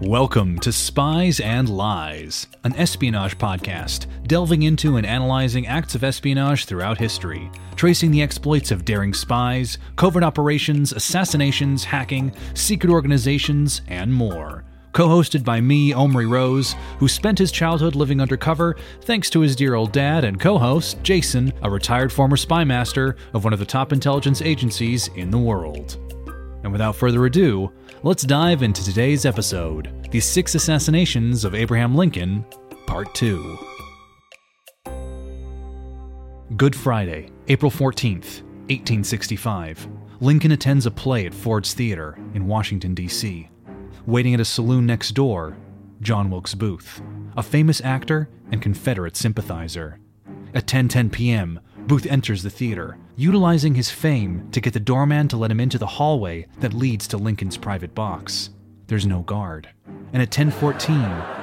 Welcome to Spies and Lies, an espionage podcast delving into and analyzing acts of espionage throughout history, tracing the exploits of daring spies, covert operations, assassinations, hacking, secret organizations, and more. Co hosted by me, Omri Rose, who spent his childhood living undercover thanks to his dear old dad, and co host, Jason, a retired former spy master of one of the top intelligence agencies in the world. And without further ado, let's dive into today's episode The Six Assassinations of Abraham Lincoln, Part 2. Good Friday, April 14th, 1865. Lincoln attends a play at Ford's Theater in Washington, D.C. Waiting at a saloon next door, John Wilkes Booth, a famous actor and Confederate sympathizer. At 10:10 p.m., Booth enters the theater, utilizing his fame to get the doorman to let him into the hallway that leads to Lincoln's private box. There's no guard. And at 10:14,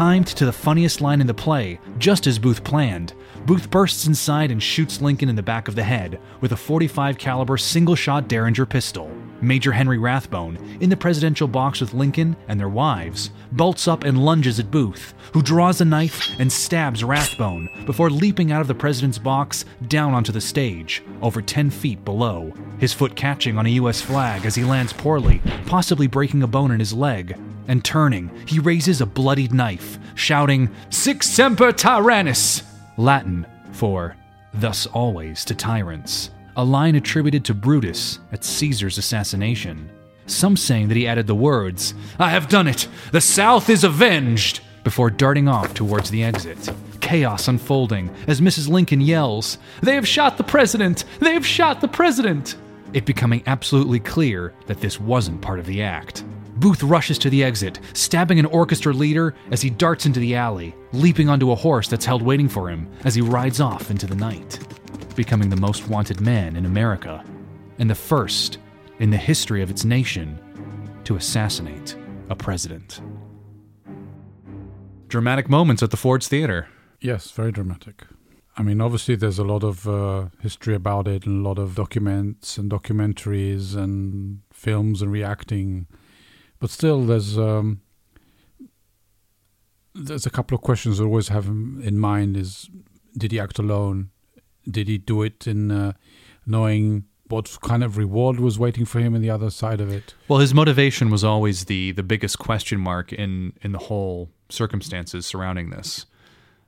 timed to the funniest line in the play, just as Booth planned, Booth bursts inside and shoots Lincoln in the back of the head with a 45 caliber single-shot Derringer pistol. Major Henry Rathbone, in the presidential box with Lincoln and their wives, bolts up and lunges at Booth, who draws a knife and stabs Rathbone before leaping out of the president's box down onto the stage, over 10 feet below, his foot catching on a US flag as he lands poorly, possibly breaking a bone in his leg. And turning, he raises a bloodied knife, shouting, Sic semper tyrannis! Latin for thus always to tyrants, a line attributed to Brutus at Caesar's assassination. Some saying that he added the words, I have done it! The South is avenged! before darting off towards the exit. Chaos unfolding as Mrs. Lincoln yells, They have shot the president! They have shot the president! It becoming absolutely clear that this wasn't part of the act. Booth rushes to the exit, stabbing an orchestra leader as he darts into the alley, leaping onto a horse that's held waiting for him as he rides off into the night, becoming the most wanted man in America, and the first in the history of its nation to assassinate a president. Dramatic moments at the Ford's Theater. Yes, very dramatic. I mean, obviously, there's a lot of uh, history about it, and a lot of documents and documentaries and films and reacting. But still, there's um, there's a couple of questions I always have in mind: is did he act alone? Did he do it in uh, knowing what kind of reward was waiting for him on the other side of it? Well, his motivation was always the the biggest question mark in in the whole circumstances surrounding this.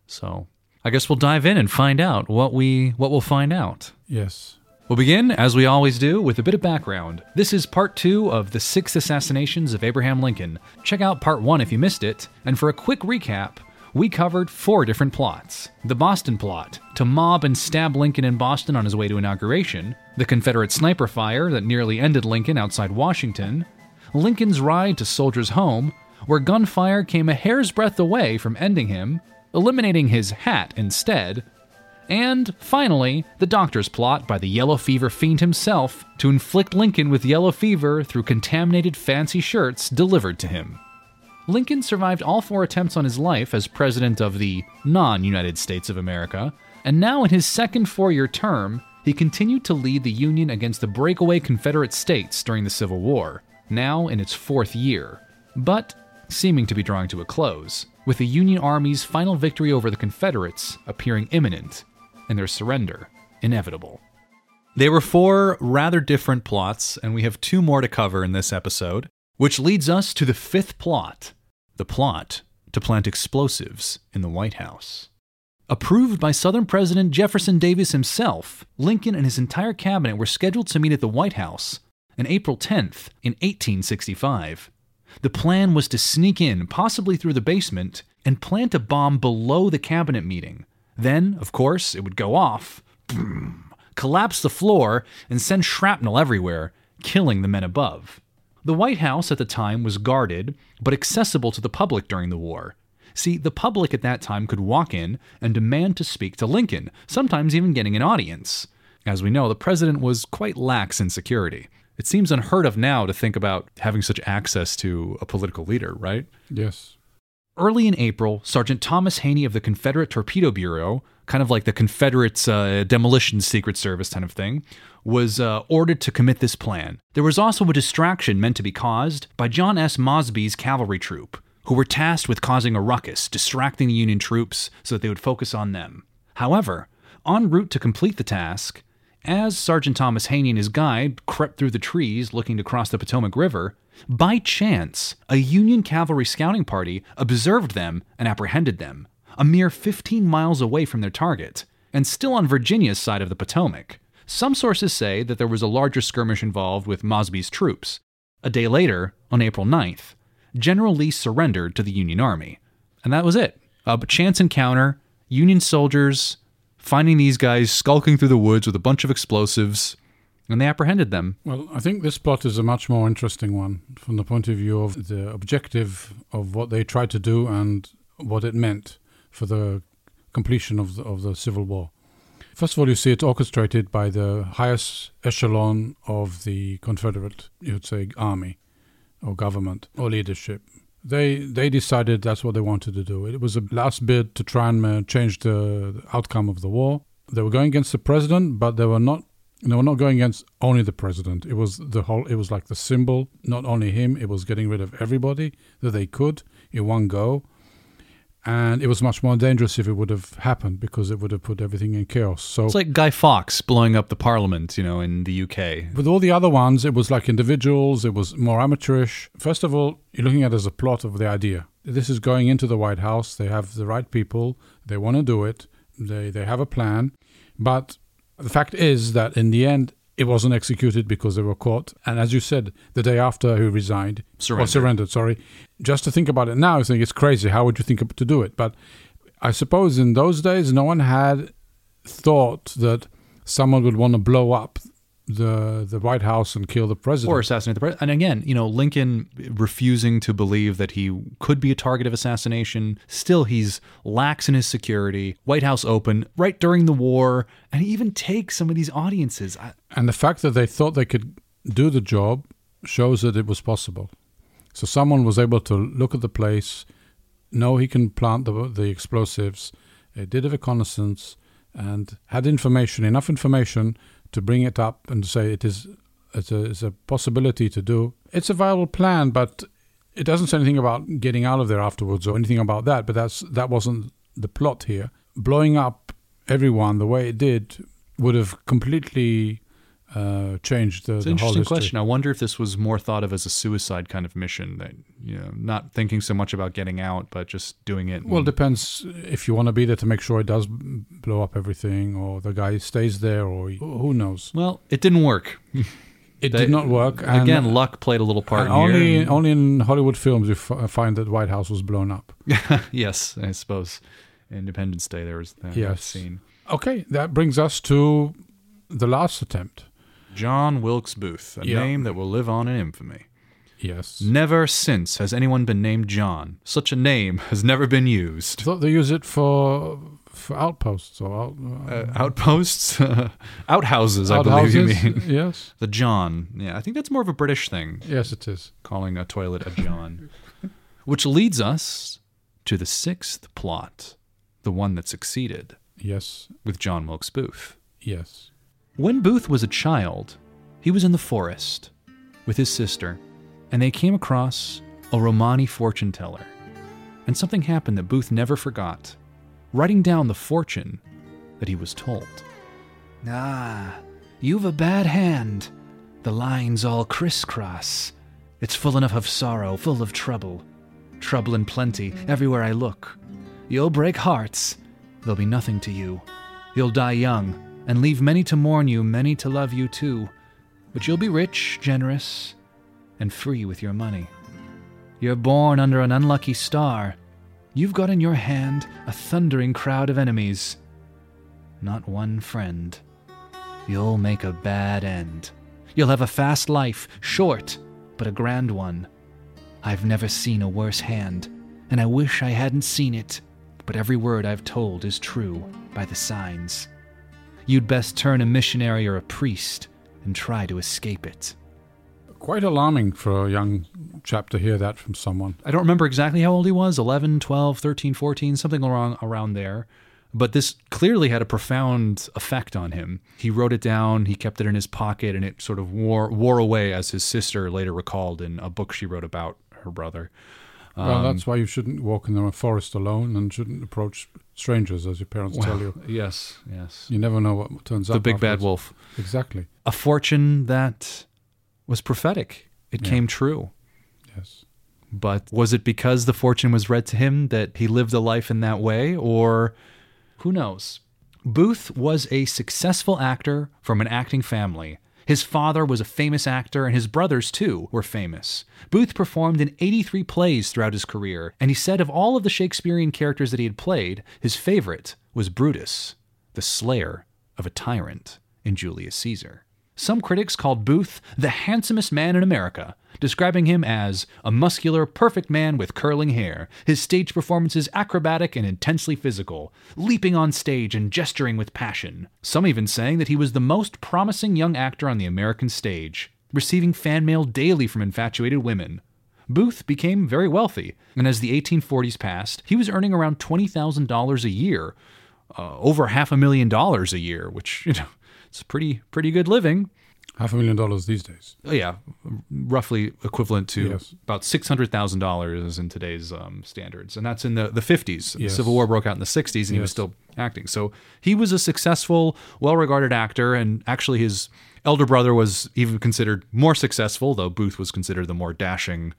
So, I guess we'll dive in and find out what we what we'll find out. Yes. We'll begin, as we always do, with a bit of background. This is part two of the six assassinations of Abraham Lincoln. Check out part one if you missed it. And for a quick recap, we covered four different plots the Boston plot, to mob and stab Lincoln in Boston on his way to inauguration, the Confederate sniper fire that nearly ended Lincoln outside Washington, Lincoln's ride to Soldiers' Home, where gunfire came a hair's breadth away from ending him, eliminating his hat instead, and finally, the doctor's plot by the yellow fever fiend himself to inflict Lincoln with yellow fever through contaminated fancy shirts delivered to him. Lincoln survived all four attempts on his life as president of the non United States of America, and now in his second four year term, he continued to lead the Union against the breakaway Confederate States during the Civil War, now in its fourth year, but seeming to be drawing to a close, with the Union Army's final victory over the Confederates appearing imminent and their surrender inevitable. They were four rather different plots, and we have two more to cover in this episode, which leads us to the fifth plot the plot to plant explosives in the White House. Approved by Southern President Jefferson Davis himself, Lincoln and his entire cabinet were scheduled to meet at the White House on April 10th in 1865. The plan was to sneak in, possibly through the basement, and plant a bomb below the cabinet meeting. Then, of course, it would go off, boom, collapse the floor, and send shrapnel everywhere, killing the men above. The White House at the time was guarded, but accessible to the public during the war. See, the public at that time could walk in and demand to speak to Lincoln, sometimes even getting an audience. As we know, the president was quite lax in security. It seems unheard of now to think about having such access to a political leader, right? Yes. Early in April, Sergeant Thomas Haney of the Confederate Torpedo Bureau, kind of like the Confederate uh, Demolition Secret Service kind of thing, was uh, ordered to commit this plan. There was also a distraction meant to be caused by John S. Mosby's cavalry troop, who were tasked with causing a ruckus, distracting the Union troops so that they would focus on them. However, en route to complete the task, as Sergeant Thomas Haney and his guide crept through the trees looking to cross the Potomac River, by chance, a Union cavalry scouting party observed them and apprehended them, a mere 15 miles away from their target, and still on Virginia's side of the Potomac. Some sources say that there was a larger skirmish involved with Mosby's troops. A day later, on April 9th, General Lee surrendered to the Union Army. And that was it. A chance encounter, Union soldiers finding these guys skulking through the woods with a bunch of explosives, and they apprehended them. Well, I think this plot is a much more interesting one from the point of view of the objective of what they tried to do and what it meant for the completion of the, of the Civil War. First of all, you see it orchestrated by the highest echelon of the Confederate, you would say, army or government or leadership. They they decided that's what they wanted to do. It was a last bid to try and uh, change the outcome of the war. They were going against the president, but they were not. Were not going against only the president. It was the whole. It was like the symbol, not only him. It was getting rid of everybody that they could in one go and it was much more dangerous if it would have happened because it would have put everything in chaos. So it's like Guy Fawkes blowing up the Parliament, you know, in the UK. With all the other ones, it was like individuals. It was more amateurish. First of all, you're looking at it as a plot of the idea. This is going into the White House. They have the right people. They want to do it. They they have a plan, but the fact is that in the end, it wasn't executed because they were caught. And as you said, the day after he resigned, surrendered. or surrendered, sorry. Just to think about it now, I think it's crazy. How would you think to do it? But I suppose in those days, no one had thought that someone would want to blow up the the White House and kill the president or assassinate the president. And again, you know, Lincoln refusing to believe that he could be a target of assassination. Still, he's lax in his security. White House open right during the war, and he even takes some of these audiences. I, and the fact that they thought they could do the job shows that it was possible. So someone was able to look at the place, know he can plant the the explosives, uh, did a reconnaissance, and had information enough information to bring it up and say it is it's a, it's a possibility to do. It's a viable plan, but it doesn't say anything about getting out of there afterwards or anything about that. But that's that wasn't the plot here. Blowing up everyone the way it did would have completely uh, changed the, it's the an interesting question. I wonder if this was more thought of as a suicide kind of mission that you know, not thinking so much about getting out, but just doing it. Well, it depends if you want to be there to make sure it does blow up everything, or the guy stays there, or who knows. Well, it didn't work. It they, did not work. And, again, luck played a little part. only, only in Hollywood films you f- find that White House was blown up. yes, I suppose. Independence Day, there was that yes. scene. Okay, that brings us to the last attempt. John Wilkes Booth, a Yeah. name that will live on in infamy. Yes. Never since has anyone been named John. Such a name has never been I used. thought they use it for for outposts or out, Uh, outposts, outhouses, I believe you mean. yes. The John. Yeah, I think that's more of a British thing, Yes, it is. calling a toilet a John. Which leads us to the sixth plot, the one that succeeded Yes. with John Wilkes Booth. Yes. When Booth was a child, he was in the forest with his sister, and they came across a Romani fortune teller. And something happened that Booth never forgot, writing down the fortune that he was told. Ah, you've a bad hand. The line's all crisscross. It's full enough of sorrow, full of trouble. Trouble and plenty everywhere I look. You'll break hearts, they'll be nothing to you. You'll die young, and leave many to mourn you, many to love you too. But you'll be rich, generous, and free with your money. You're born under an unlucky star. You've got in your hand a thundering crowd of enemies. Not one friend. You'll make a bad end. You'll have a fast life, short, but a grand one. I've never seen a worse hand, and I wish I hadn't seen it, but every word I've told is true by the signs. You'd best turn a missionary or a priest and try to escape it. Quite alarming for a young chap to hear that from someone. I don't remember exactly how old he was 11, 12, 13, 14, something around, around there. But this clearly had a profound effect on him. He wrote it down, he kept it in his pocket, and it sort of wore, wore away, as his sister later recalled in a book she wrote about her brother. well, Um, that's why you shouldn't walk in the forest alone and shouldn't approach strangers, as your parents tell you. Yes, yes. You never know what turns up. The big bad wolf. Exactly. A fortune that was prophetic. It Yeah. came true. Yes. But was it because the fortune was read to him that he lived a life in that way, or who knows? Booth was a successful actor from an acting family. His father was a famous actor, and his brothers, too, were famous. Booth performed in 83 plays throughout his career, and he said of all of the Shakespearean characters that he had played, his favorite was Brutus, the slayer of a tyrant in Julius Caesar. Some critics called Booth the handsomest man in America, describing him as a muscular, perfect man with curling hair, his stage performances acrobatic and intensely physical, leaping on stage and gesturing with passion. Some even saying that he was the most promising young actor on the American stage, receiving fan mail daily from infatuated women. Booth became very wealthy, and as the 1840s passed, he was earning around $20,000 a year, uh, over half a million dollars a year, which, you know, it's pretty pretty good living. Half a million dollars these days. Oh, yeah, roughly equivalent to Yes. about six hundred thousand dollars in today's um, standards, and that's in the the fifties. The Civil War broke out in the sixties, and he was still acting. So he was a successful, well-regarded actor, and actually his elder brother was even considered more successful, though Booth was considered the more dashing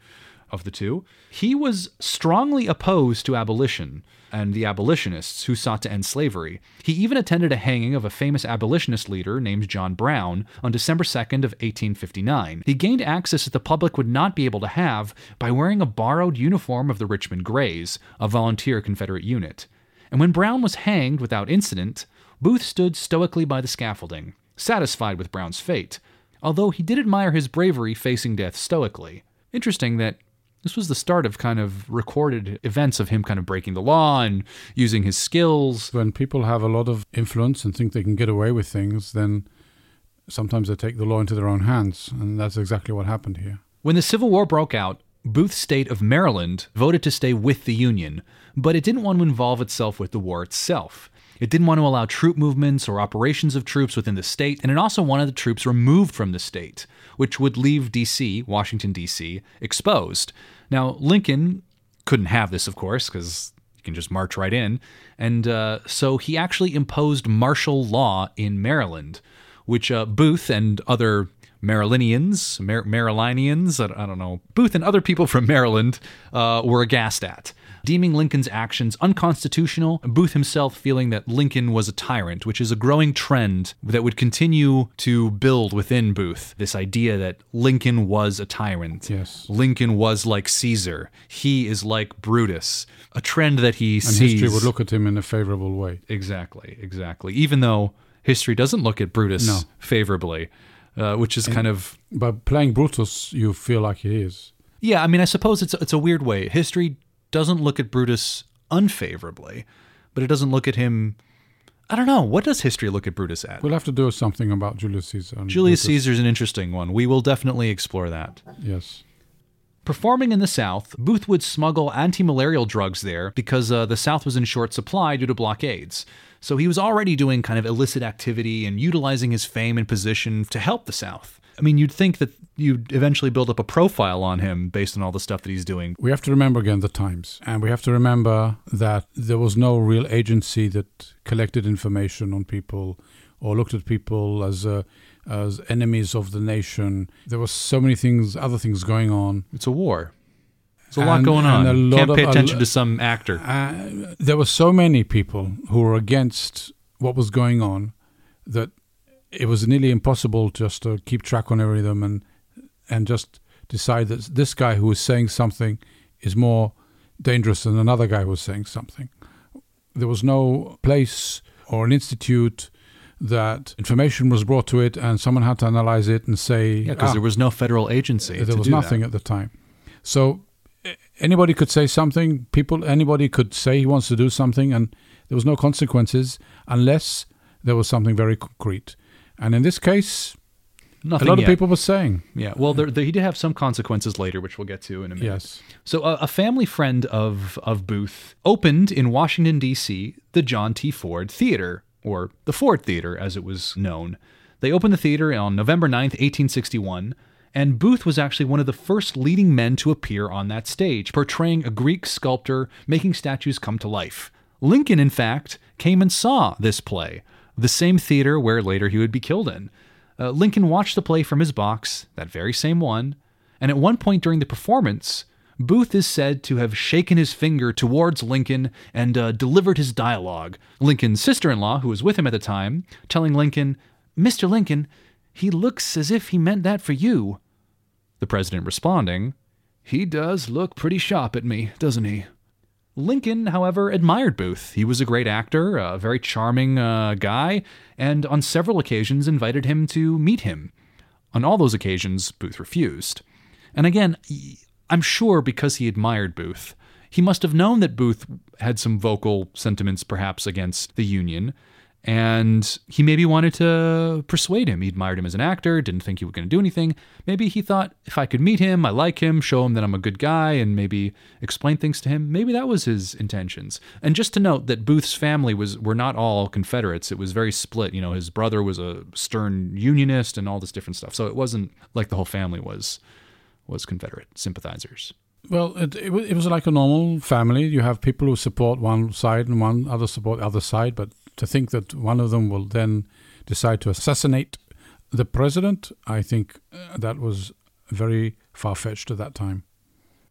of the two. He was strongly opposed to abolition and the abolitionists who sought to end slavery. He even attended a hanging of a famous abolitionist leader named John Brown on December 2nd of 1859. He gained access that the public would not be able to have by wearing a borrowed uniform of the Richmond Greys, a volunteer Confederate unit. And when Brown was hanged without incident, Booth stood stoically by the scaffolding, satisfied with Brown's fate, although he did admire his bravery facing death stoically. Interesting that this was the start of kind of recorded events of him kind of breaking the law and using his skills. When people have a lot of influence and think they can get away with things, then sometimes they take the law into their own hands. And that's exactly what happened here. When the Civil War broke out, Booth's state of Maryland voted to stay with the Union, but it didn't want to involve itself with the war itself. It didn't want to allow troop movements or operations of troops within the state, and it also wanted the troops removed from the state, which would leave D.C., Washington, D.C., exposed. Now, Lincoln couldn't have this, of course, because you can just march right in. And uh, so he actually imposed martial law in Maryland, which uh, Booth and other Marylandians, Mar- Marylinians, I, I don't know, Booth and other people from Maryland uh, were aghast at, deeming Lincoln's actions unconstitutional, and Booth himself feeling that Lincoln was a tyrant, which is a growing trend that would continue to build within Booth. This idea that Lincoln was a tyrant. Yes. Lincoln was like Caesar. He is like Brutus. A trend that he And sees. history would look at him in a favorable way. Exactly, exactly. Even though history doesn't look at Brutus No. favorably, uh, which is kind of By playing Brutus, you feel like he is. yeah. I mean, I suppose it's it's a weird way. History doesn't look at Brutus unfavorably, but it doesn't look at him. I don't know. What does history look at Brutus at? We'll have to do something about Julius Caesar. Julius Brutus. Caesar's an interesting one. We will definitely explore that. Yes. Performing in the South, Booth would smuggle anti malarial drugs there because uh, the South was in short supply due to blockades. So he was already doing kind of illicit activity and utilizing his fame and position to help the South. I mean, you'd think that you'd eventually build up a profile on him based on all the stuff that he's doing. We have to remember again the times. And we have to remember that there was no real agency that collected information on people or looked at people as uh, as enemies of the nation. There was so many things, other things going on. It's a war. There's a lot And- going and on. a lot Can't pay a attention to some actor. Uh, there were so many people who were against what was going on that it was nearly impossible just to keep track on every of them and and just decide that this guy who was saying something is more dangerous than another guy who was saying something. There was no place or an institute that information was brought to it and someone had to analyze it and say Yeah, because "Ah, there was no federal agency. there was nothing That. at the time. So anybody could say something. People, anybody could say he wants to do something, and there was no consequences unless there was something very concrete. And in this case, Nothing a lot yet. of people were saying Yeah. Well, there, there, he did have some consequences later, which we'll get to in a minute. yes. So, a, a family friend of of Booth opened in Washington D.C. the John T. Ford Theater, or the Ford Theater, as it was known. They opened the theater on November 9th, 1861, and Booth was actually one of the first leading men to appear on that stage, portraying a Greek sculptor making statues come to life. Lincoln, in fact, came and saw this play, the same theater where later he would be killed in. Uh, Lincoln watched the play from his box, that very same one, and at one point during the performance, Booth is said to have shaken his finger towards Lincoln and uh, delivered his dialogue. Lincoln's sister in law, who was with him at the time, telling Lincoln, Mr. Lincoln, he looks as if he meant that for you. The president responding, He does look pretty sharp at me, doesn't he? Lincoln, however, admired Booth. He was a great actor, a very charming uh, guy, and on several occasions invited him to meet him. On all those occasions, Booth refused. And again, I'm sure because he admired Booth, he must have known that Booth had some vocal sentiments perhaps against the Union, and he maybe wanted to persuade him. He admired him as an actor, didn't think he was going to do anything. Maybe he thought if I could meet him, I like him, show him that I'm a good guy, and maybe explain things to him. Maybe that was his intentions. And just to note that Booth's family was were not all Confederates. It was very split. You know, his brother was a stern Unionist and all this different stuff. So it wasn't like the whole family was was Confederate sympathizers. Well, it, it, it was like a normal family. You have people who support one side and one other support the other side. But to think that one of them will then decide to assassinate the president, I think uh, that was very far fetched at that time.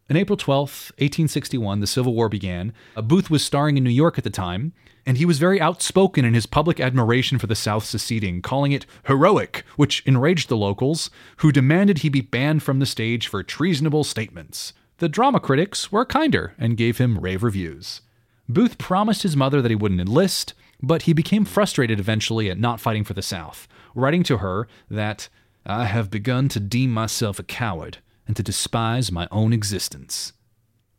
On April 12th, 1861, the Civil War began. Booth was starring in New York at the time, and he was very outspoken in his public admiration for the South seceding, calling it heroic, which enraged the locals, who demanded he be banned from the stage for treasonable statements. The drama critics were kinder and gave him rave reviews. Booth promised his mother that he wouldn't enlist, but he became frustrated eventually at not fighting for the South, writing to her that I have begun to deem myself a coward and to despise my own existence.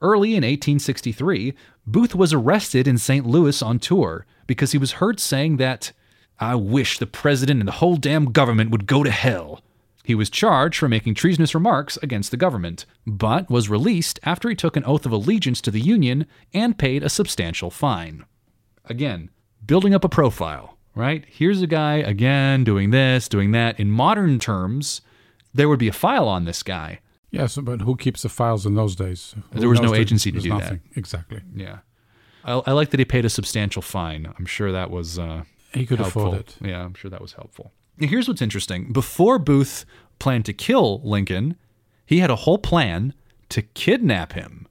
Early in 1863, Booth was arrested in St. Louis on tour because he was heard saying that, I wish the president and the whole damn government would go to hell. He was charged for making treasonous remarks against the government, but was released after he took an oath of allegiance to the Union and paid a substantial fine. Again, building up a profile, right? Here's a guy, again, doing this, doing that. In modern terms, there would be a file on this guy. Yes, but who keeps the files in those days? Who There was no agency to do that. nothing. Exactly. Yeah. I, I like that he paid a substantial fine. I'm sure that was uh, He could helpful. afford it. Yeah, I'm sure that was helpful. Now, here's what's interesting. Before Booth planned to kill Lincoln, he had a whole plan to kidnap him.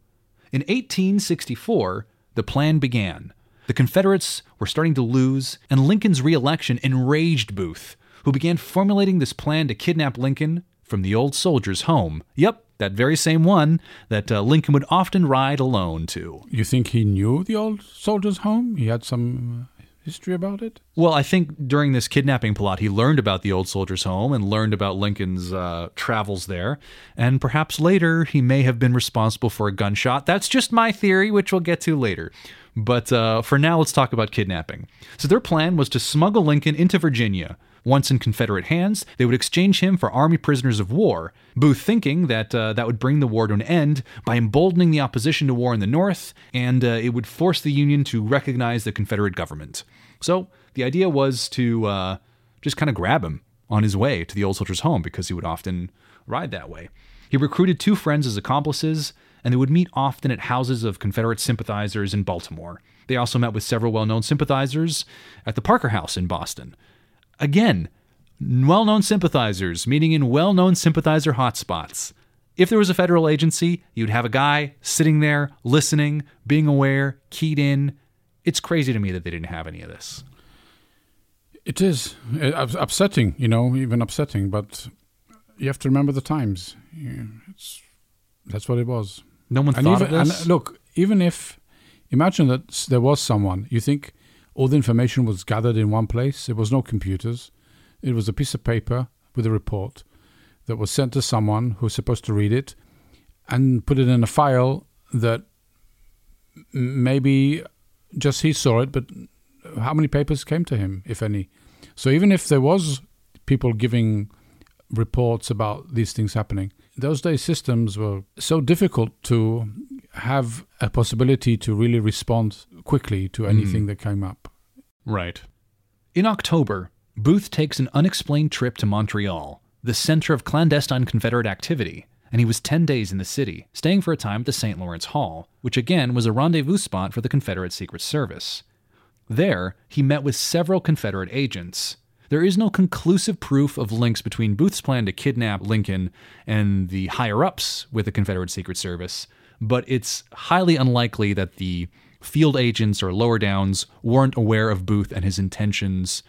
In 1864, the plan began. The Confederates were starting to lose, and Lincoln's reelection enraged Booth, who began formulating this plan to kidnap Lincoln from the old soldier's home. Yep, that very same one that uh, Lincoln would often ride alone to. You think he knew the old soldier's home? He had some uh, history about it? Well, I think during this kidnapping plot, he learned about the old soldier's home and learned about Lincoln's uh, travels there. And perhaps later, he may have been responsible for a gunshot. That's just my theory, which we'll get to later. But uh, for now, let's talk about kidnapping. So, their plan was to smuggle Lincoln into Virginia. Once in Confederate hands, they would exchange him for Army prisoners of war. Booth thinking that uh, that would bring the war to an end by emboldening the opposition to war in the North, and uh, it would force the Union to recognize the Confederate government. So the idea was to uh, just kind of grab him on his way to the old soldier's home because he would often ride that way. He recruited two friends as accomplices, and they would meet often at houses of Confederate sympathizers in Baltimore. They also met with several well known sympathizers at the Parker House in Boston. Again, well known sympathizers meeting in well known sympathizer hotspots. If there was a federal agency, you'd have a guy sitting there, listening, being aware, keyed in. It's crazy to me that they didn't have any of this. It is uh, upsetting, you know, even upsetting. But you have to remember the times. It's that's what it was. No one And thought even of this. and look, even if imagine that there was someone, you think all the information was gathered in one place. There was no computers. It was a piece of paper with a report that was sent to someone who was supposed to read it and put it in a file that maybe just he saw it, but how many papers came to him, if any? So even if there was people giving reports about these things happening, those days systems were so difficult to have a possibility to really respond quickly to mm. anything that came up. Right. In October, Booth takes an unexplained trip to Montreal, the center of clandestine Confederate activity, and he was 10 days in the city, staying for a time at the St. Lawrence Hall, which again was a rendezvous spot for the Confederate Secret Service. There, he met with several Confederate agents. There is no conclusive proof of links between Booth's plan to kidnap Lincoln and the higher ups with the Confederate Secret Service, but it's highly unlikely that the field agents or lower downs weren't aware of Booth and his intentions.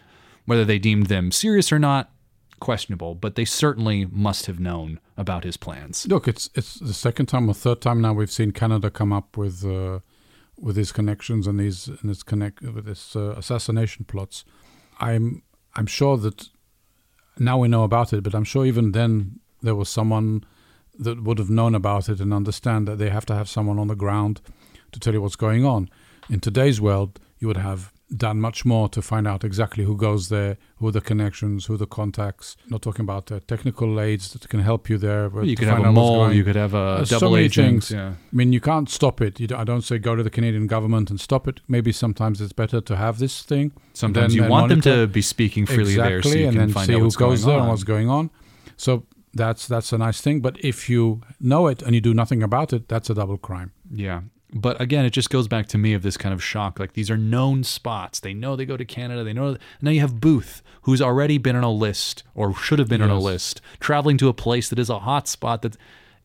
Whether they deemed them serious or not, questionable, but they certainly must have known about his plans. Look, it's it's the second time or third time now we've seen Canada come up with uh, with these connections and these and this connect with this uh, assassination plots. I'm I'm sure that now we know about it, but I'm sure even then there was someone that would have known about it and understand that they have to have someone on the ground to tell you what's going on. In today's world, you would have done much more to find out exactly who goes there, who are the connections, who are the contacts. Not talking about the technical aids that can help you there. But You could have a mole, you could have a There's so double many agent. Yeah. I mean, you can't stop it. You don't, I don't say go to the Canadian government and stop it. Maybe sometimes it's better to have this thing. Sometimes then, you uh, want them to be speaking freely exactly, there so you and can then find see out who what's goes there on. and what's going on. So that's that's a nice thing. But if you know it and you do nothing about it, that's a double crime. Yeah. But again, it just goes back to me of this kind of shock. Like these are known spots. They know they go to Canada. They know. Now you have Booth, who's already been on a list or should have been on a list, traveling to a place that is a hot spot. That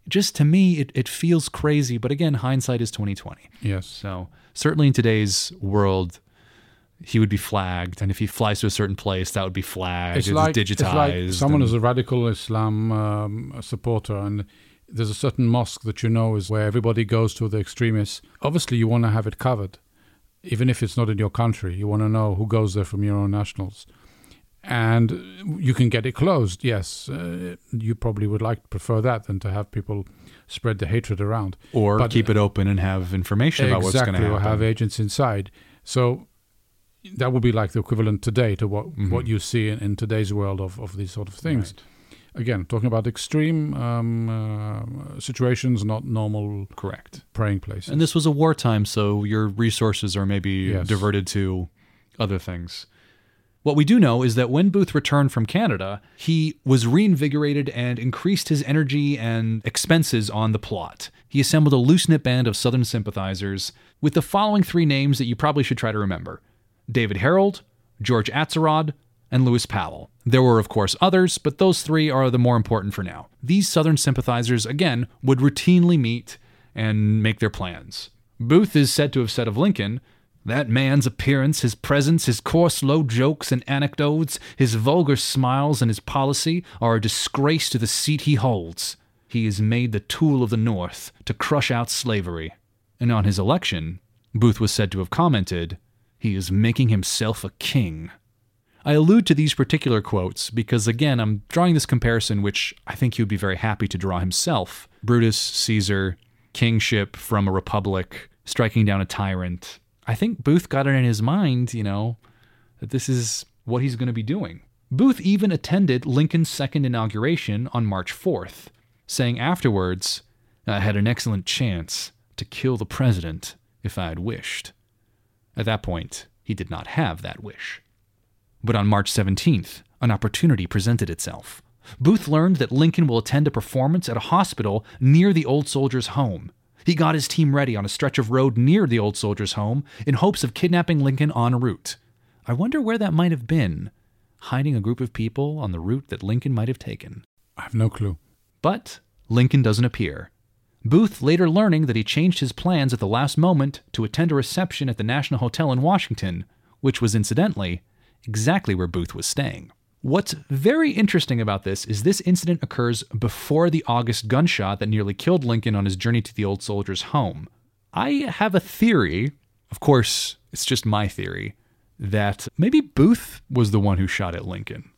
just to me, it, it feels crazy. But again, hindsight is twenty twenty. Yes. So certainly in today's world, he would be flagged, and if he flies to a certain place, that would be flagged. it's It's, like digitized. It's like someone and- is a radical Islam um, supporter, and there's a certain mosque that you know is where everybody goes to the extremists. Obviously, you want to have it covered, even if it's not in your country. You want to know who goes there from your own nationals, and you can get it closed. Yes, uh, you probably would like to prefer that than to have people spread the hatred around or but- keep it open and have information about what's going exactly, to or have agents inside. So that would be like the equivalent today to what Mm-hmm. what you see in, in today's world of, of these sort of things. Again, talking about extreme um, uh, situations, not normal Correct. praying places. And this was a wartime, so your resources are maybe Yes. diverted to other things. What we do know is that when Booth returned from Canada, he was reinvigorated and increased his energy and expenses on the plot. He assembled a loose knit band of Southern sympathizers with the following three names that you probably should try to remember David Herold, George Atzerodt, and Lewis Powell. There were, of course, others, but those three are the more important for now. These Southern sympathizers, again, would routinely meet and make their plans. Booth is said to have said of Lincoln, that man's appearance, his presence, his coarse low jokes and anecdotes, his vulgar smiles, and his policy are a disgrace to the seat he holds. He is made the tool of the North to crush out slavery. And on his election, Booth was said to have commented, He is making himself a king. I allude to these particular quotes because, again, I'm drawing this comparison, which I think he would be very happy to draw himself. Brutus, Caesar, kingship from a republic, striking down a tyrant. I think Booth got it in his mind, you know, that this is what he's going to be doing. Booth even attended Lincoln's second inauguration on March 4th, saying afterwards, I had an excellent chance to kill the president if I had wished. At that point, he did not have that wish. But on March 17th, an opportunity presented itself. Booth learned that Lincoln will attend a performance at a hospital near the old soldier's home. He got his team ready on a stretch of road near the old soldier's home in hopes of kidnapping Lincoln en route. I wonder where that might have been, hiding a group of people on the route that Lincoln might have taken. I have no clue. But Lincoln doesn't appear. Booth later learning that he changed his plans at the last moment to attend a reception at the National Hotel in Washington, which was incidentally exactly where Booth was staying. What's very interesting about this is this incident occurs before the August gunshot that nearly killed Lincoln on his journey to the old soldier's home. I have a theory, of course, it's just my theory, that maybe Booth was the one who shot at Lincoln.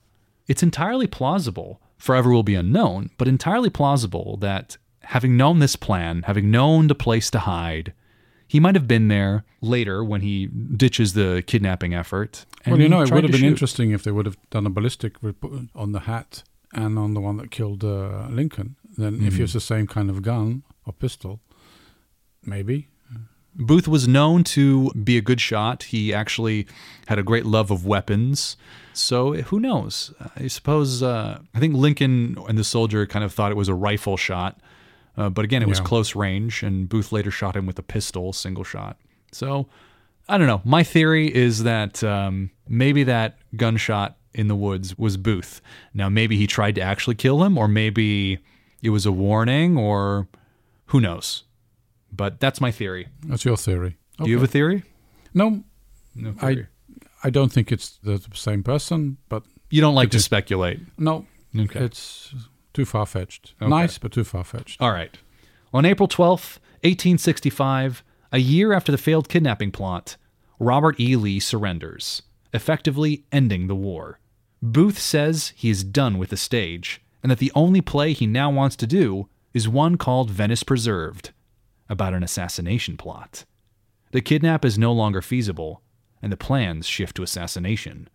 It's entirely plausible, forever will be unknown, but entirely plausible that having known this plan, having known the place to hide, he might have been there later when he ditches the kidnapping effort. Well, you know, it would have been shoot. interesting if they would have done a ballistic rep- on the hat and on the one that killed uh, Lincoln. Then, if Mm-hmm. it's the same kind of gun or pistol, maybe. Booth was known to be a good shot. He actually had a great love of weapons. So who knows? I suppose, uh, I think Lincoln and the soldier kind of thought it was a rifle shot. Uh, but again, it was Yeah. close range, and Booth later shot him with a pistol, single shot. So I don't know. My theory is that um, maybe that gunshot in the woods was Booth. Now, maybe he tried to actually kill him, or maybe it was a warning, or who knows. But that's my theory. That's your theory. Do you have a theory? No, No I theory. I don't think it's the same person, but you don't like to speculate. no, Okay. it's too far fetched. Okay. Nice, but too far fetched. All right. On April 12th, 1865, a year after the failed kidnapping plot, Robert E. Lee surrenders, effectively ending the war. Booth says he is done with the stage, and that the only play he now wants to do is one called Venice Preserved, about an assassination plot. The kidnap is no longer feasible, and the plans shift to assassination.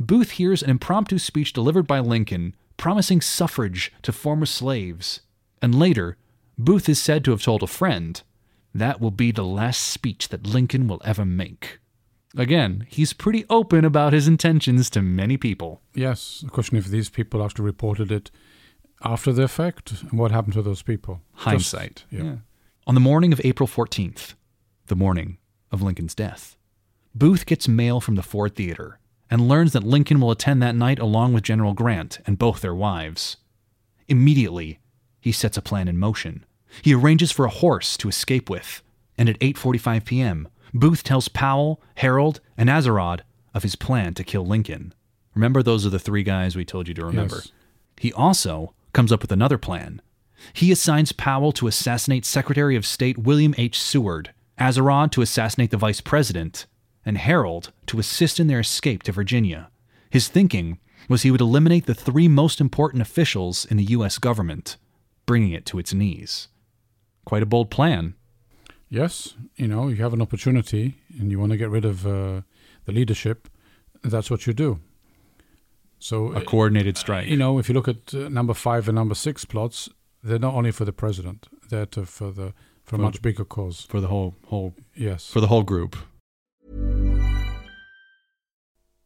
Booth hears an impromptu speech delivered by Lincoln promising suffrage to former slaves. And later, Booth is said to have told a friend, That will be the last speech that Lincoln will ever make. Again, he's pretty open about his intentions to many people. Yes, the question if these people actually reported it after the fact, and what happened to those people? Just- Hindsight. yeah. On the morning of April 14th, the morning of Lincoln's death, Booth gets mail from the Ford Theater and learns that Lincoln will attend that night along with General Grant and both their wives. Immediately, he sets a plan in motion. He arranges for a horse to escape with, and at 8:45 p.m., Booth tells Powell, Herold, and Atzerodt of his plan to kill Lincoln. Remember those are the three guys we told you to remember. Yes. He also comes up with another plan. He assigns Powell to assassinate Secretary of State William H. Seward, Atzerodt to assassinate the Vice President, and Herold to assist in their escape to Virginia. His thinking was he would eliminate the three most important officials in the U.S. government, bringing it to its knees. Quite a bold plan. Yes, you know, you have an opportunity and you want to get rid of uh, the leadership, that's what you do. So, A coordinated strike. you know, if you look at uh, number five and number six plots, they're not only for the president; they're to, for the for a much bigger cause. for the whole whole Yes. for the whole group.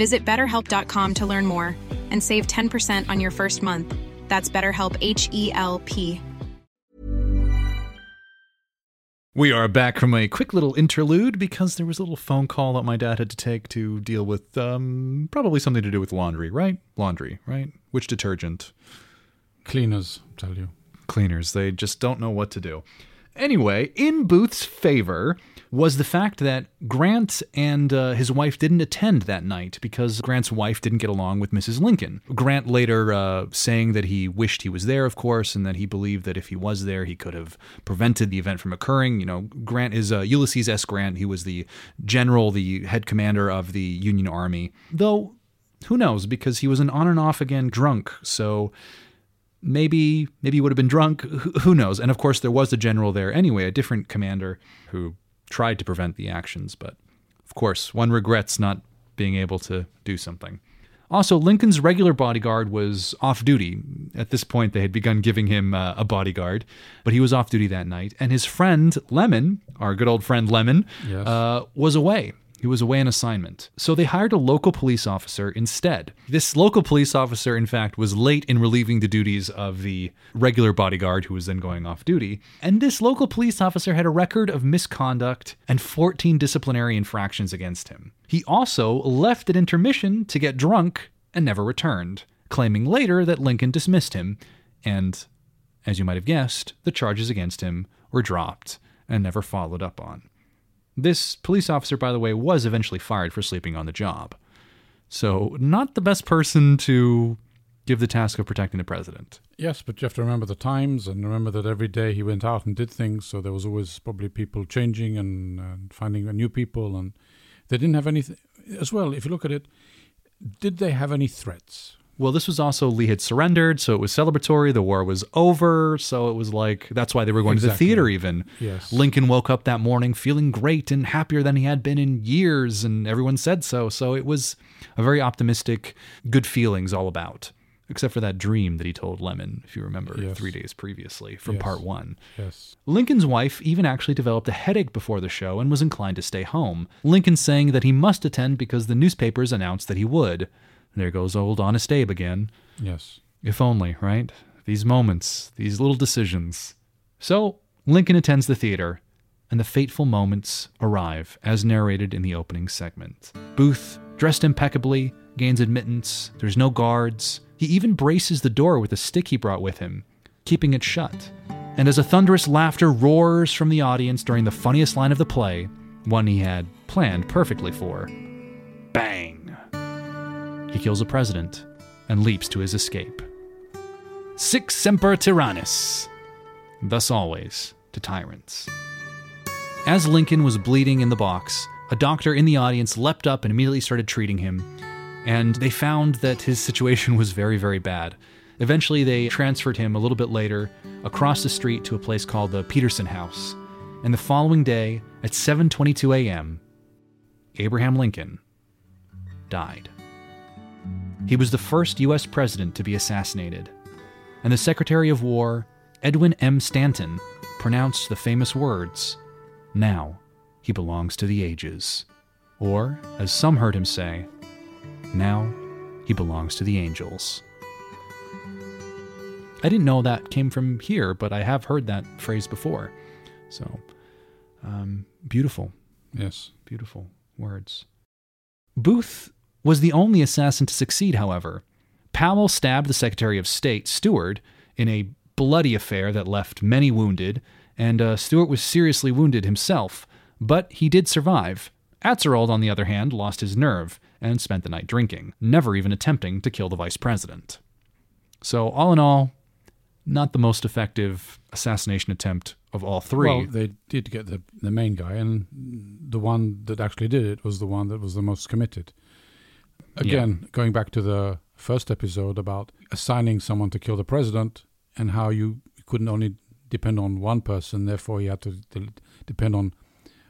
Visit betterhelp.com to learn more and save 10% on your first month. That's BetterHelp, H E L P. We are back from a quick little interlude because there was a little phone call that my dad had to take to deal with um, probably something to do with laundry, right? Laundry, right? Which detergent? Cleaners, tell you. Cleaners. They just don't know what to do. Anyway, in Booth's favor was the fact that Grant and uh, his wife didn't attend that night because Grant's wife didn't get along with Mrs. Lincoln. Grant later uh, saying that he wished he was there, of course, and that he believed that if he was there, he could have prevented the event from occurring. You know, Grant is uh, Ulysses S. Grant. He was the general, the head commander of the Union Army. Though, who knows, because he was an on and off again drunk. So maybe maybe he would have been drunk who knows and of course there was a general there anyway a different commander who tried to prevent the actions but of course one regrets not being able to do something. Also lincoln's regular bodyguard was off duty. At this point they had begun giving him uh, a bodyguard but he was off duty that night and his friend Lamon our good old friend Lamon Yes. uh, was away he was away on assignment. So they hired a local police officer instead. This local police officer, in fact, was late in relieving the duties of the regular bodyguard who was then going off duty. And this local police officer had a record of misconduct and 14 disciplinary infractions against him. He also left at intermission to get drunk and never returned, claiming later that Lincoln dismissed him. And, as you might have guessed, the charges against him were dropped and never followed up on. This police officer, by the way, was eventually fired for sleeping on the job. So, not the best person to give the task of protecting the president. Yes, but you have to remember the times and remember that every day he went out and did things. So there was always probably people changing and, and finding new people, and they didn't have anything as well. If you look at it, did they have any threats? Well, this was also Lee had surrendered, so it was celebratory. The war was over, so it was like that's why they were going to the theater. Even Yes. Lincoln woke up that morning feeling great and happier than he had been in years, and everyone said so. So it was a very optimistic, good feelings all about. Except for that dream that he told Lamon, if you remember, Yes. three days previously from Yes. part one. Yes. Lincoln's wife even actually developed a headache before the show and was inclined to stay home. Lincoln saying that he must attend because the newspapers announced that he would. There goes old Honest Abe again. Yes. If only, right? These moments, these little decisions. So, Lincoln attends the theater, and the fateful moments arrive, as narrated in the opening segment. Booth, dressed impeccably, gains admittance. There's no guards. He even braces the door with a stick he brought with him, keeping it shut. And as a thunderous laughter roars from the audience during the funniest line of the play, one he had planned perfectly for, bang! He kills a president and leaps to his escape. Sic semper tyrannis. Thus always to tyrants. As Lincoln was bleeding in the box, a doctor in the audience leapt up and immediately started treating him, and they found that his situation was very, very bad. Eventually, they transferred him a little bit later across the street to a place called the Petersen House. And the following day, at 7:22 a.m., Abraham Lincoln died. He was the first U.S. president to be assassinated, and the Secretary of War, Edwin M. Stanton, pronounced the famous words, Now he belongs to the ages. Or, as some heard him say, Now he belongs to the angels. I didn't know that came from here, but I have heard that phrase before. So, um, beautiful, Yes. beautiful words. Booth was the only assassin to succeed, however. Powell stabbed the Secretary of State, Seward, in a bloody affair that left many wounded, and uh, Seward was seriously wounded himself, but he did survive. Atzerodt, on the other hand, lost his nerve and spent the night drinking, never even attempting to kill the vice president. So, all in all, not the most effective assassination attempt of all three. Well, they did get the the main guy, and the one that actually did it was the one that was the most committed. Again, going back to the first episode about assigning someone to kill the president and how you couldn't only depend on one person, therefore you had to de- depend on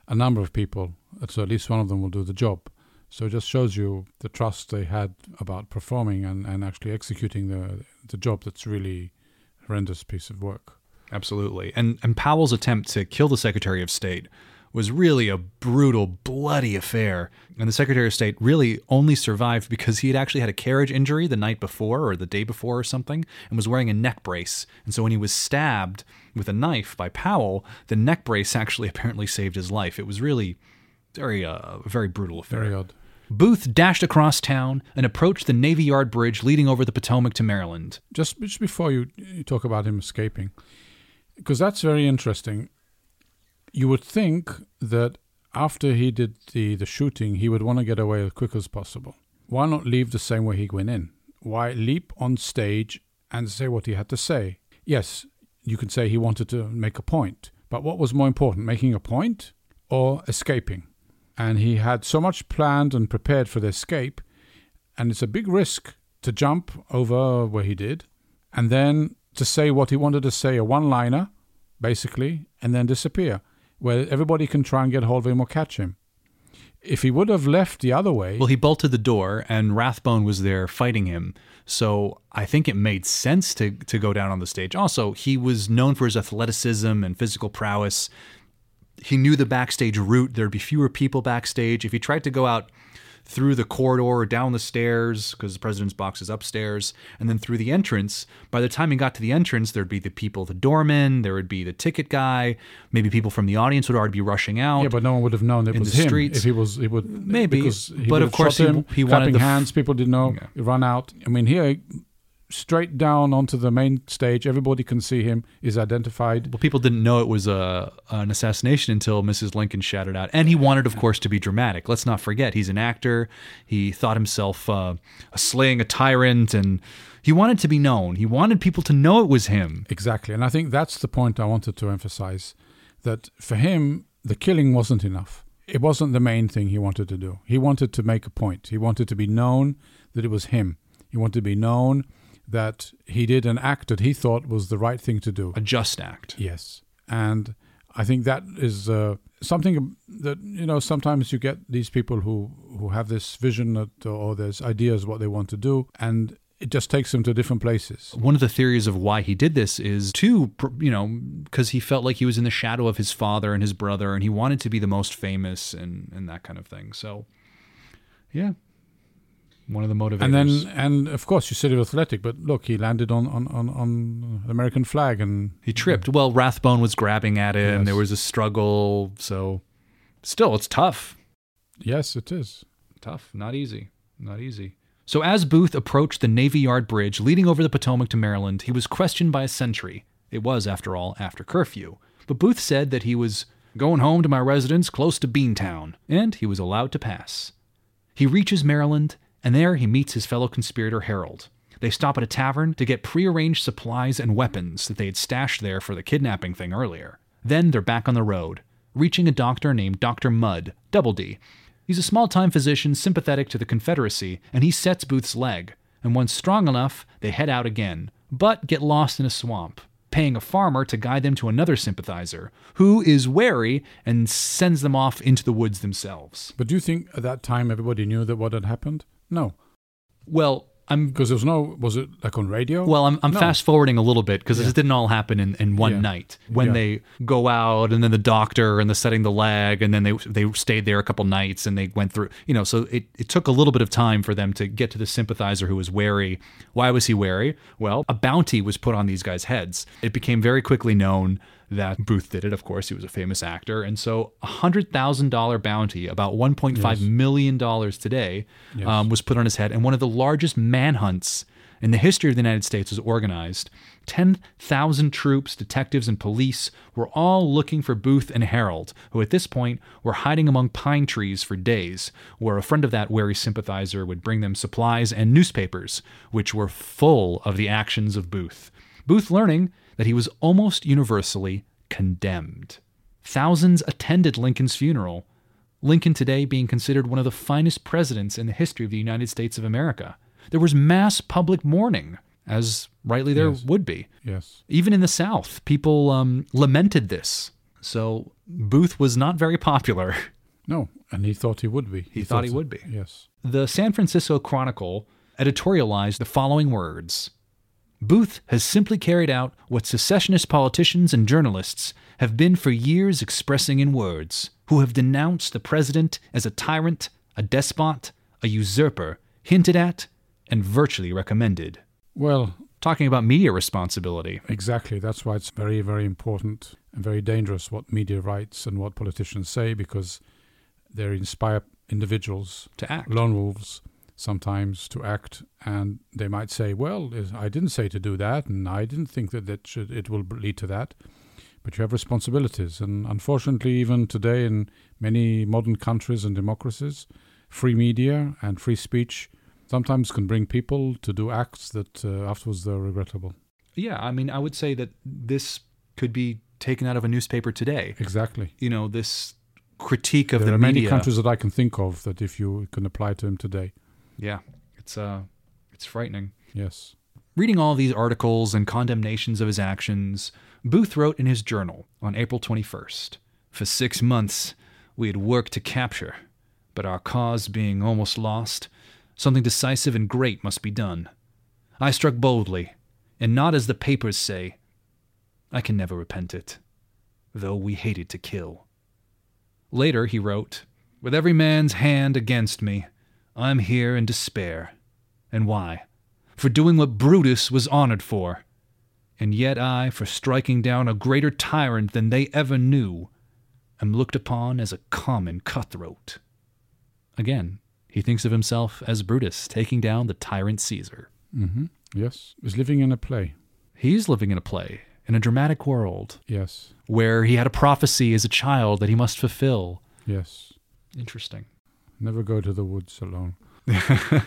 a number of people, so at least one of them will do the job. So it just shows you the trust they had about performing and, and actually executing the the job. That's really horrendous piece of work. Absolutely. And and Powell's attempt to kill the Secretary of State was really a brutal, bloody affair. And the Secretary of State really only survived because he had actually had a carriage injury the night before or the day before or something and was wearing a neck brace. And so when he was stabbed with a knife by Powell, the neck brace actually apparently saved his life. It was really very, uh, very brutal affair. Very odd. Booth dashed across town and approached the Navy Yard Bridge leading over the Potomac to Maryland. Just, just before you, you talk about him escaping, because that's very interesting. You would think that after he did the, the shooting, he would want to get away as quick as possible. Why not leave the same way he went in? Why leap on stage and say what he had to say? Yes, you could say he wanted to make a point, but what was more important, making a point or escaping? And he had so much planned and prepared for the escape, and it's a big risk to jump over where he did, and then to say what he wanted to say, a one liner, basically, and then disappear, where everybody can try and get hold of him or catch him. If he would have left the other way. Well, he bolted the door, and Rathbone was there fighting him. So I think it made sense to, to go down on the stage. Also, he was known for his athleticism and physical prowess. He knew the backstage route. There'd be fewer people backstage. If he tried to go out through the corridor down the stairs because the president's box is upstairs and then through the entrance by the time he got to the entrance there'd be the people the doorman there would be the ticket guy maybe people from the audience would already be rushing out yeah, but no one would have known it in was the him. streets. If he was, he would Maybe, because he but of course shot he- him, he wanted clapping the f- hands. People didn't know. Yeah. Run out. I mean, here, straight down onto the main stage, everybody can see him. Is identified. well people didn't know it was a an assassination until mrs lincoln shouted out and he wanted of course to be dramatic let's not forget he's an actor he thought himself uh, slaying a tyrant and he wanted to be known he wanted people to know it was him Exactly, and I think that's the point I wanted to emphasize. That for him, the killing wasn't enough. It wasn't the main thing he wanted to do. He wanted to make a point. He wanted to be known that it was him. He wanted to be known that he did an act that he thought was the right thing to do. a just act Yes, and I think that is uh, something that you know. Sometimes you get these people who who have this vision that, or there's ideas what they want to do, and it just takes them to different places. one of the theories of why he did this is to you know because he felt like he was in the shadow of his father and his brother and he wanted to be the most famous and and that kind of thing so yeah one of the motivators. And then, and of course, you said he was athletic, but look, he landed on on on, on the American flag, and he tripped. Well rathbone was grabbing at him. Yes. there was a struggle. So still it's tough. Yes, it is. tough. Not easy. Not easy. So as booth approached the navy yard bridge leading over the potomac to maryland he was questioned by a sentry. It was after all after curfew. But booth said that he was going home to my residence close to beantown and he was allowed to pass. He reaches maryland and there he meets his fellow conspirator Herold they stop at a tavern to get prearranged supplies and weapons that they had stashed there for the kidnapping thing earlier. Then they're back on the road, reaching a doctor named Dr. Mudd, Double D. He's a small time physician sympathetic to the Confederacy, and he sets Booth's leg. And once strong enough, they head out again, but get lost in a swamp, paying a farmer to guide them to another sympathizer, who is wary and sends them off into the woods themselves. But do you think at that time everybody knew that what had happened? No, Well, I'm because there was no. Was it like on radio? Well, I'm, I'm No. fast forwarding a little bit because Yeah. this didn't all happen in, in one Yeah. night. When Yeah. they go out and then the doctor and the setting the leg and then they they stayed there a couple nights and they went through you know so it, it took a little bit of time for them to get to the sympathizer who was wary. Why was he wary? Well, a bounty was put on these guys' heads. It became very quickly known that Booth did it. Of course, he was a famous actor, and so a hundred thousand dollar bounty, about one point five million dollars today, um, was put on his head, and one of the largest manhunts in the history of the United States was organized. 10,000 troops, detectives, and police were all looking for Booth and Herold, who at this point were hiding among pine trees for days, where a friend of that wary sympathizer would bring them supplies and newspapers, which were full of the actions of Booth. Booth learning that he was almost universally condemned. Thousands attended Lincoln's funeral, Lincoln today being considered one of the finest presidents in the history of the United States of America. There was mass public mourning, as rightly there Yes. would be. yes. Even in the South, people um, lamented this. So Booth was not very popular. No, and he thought he would be. He thought he would be. Yes. The San Francisco Chronicle editorialized the following words Booth has simply carried out what secessionist politicians and journalists have been for years expressing in words who have denounced the president as a tyrant, a despot, a usurper, hinted at, and virtually recommended. Well, Talking about media responsibility. exactly. That's why it's very, very important and very dangerous what media writes and what politicians say because they inspire individuals, To act. lone wolves, sometimes to act, and they might say, "Well, I didn't say to do that, and I didn't think that that should it will lead to that." But you have responsibilities, and unfortunately, even today in many modern countries and democracies, free media and free speech sometimes can bring people to do acts that uh, afterwards they're regrettable. Yeah, I mean, I would say that this could be taken out of a newspaper today. Exactly. You know, this critique of there the are many countries that I can think of that if you can apply to them today. Yeah, it's uh, it's frightening. Yes. Reading all these articles and condemnations of his actions, Booth wrote in his journal on April 21st For six months, we had worked to capture, but our cause being almost lost, something decisive and great must be done. I struck boldly, and not as the papers say. I can never repent it, though we hated to kill. Later, he wrote, With every man's hand against me, I'm here in despair. And why? For doing what Brutus was honored for. And yet I, for striking down a greater tyrant than they ever knew, am looked upon as a common cutthroat. Again, he thinks of himself as Brutus taking down the tyrant Caesar. Mm-hmm. Yes. Is living in a play. He's living in a play, in a dramatic world, Yes. where he had a prophecy as a child that he must fulfill. Yes. Interesting. Never go to the woods alone.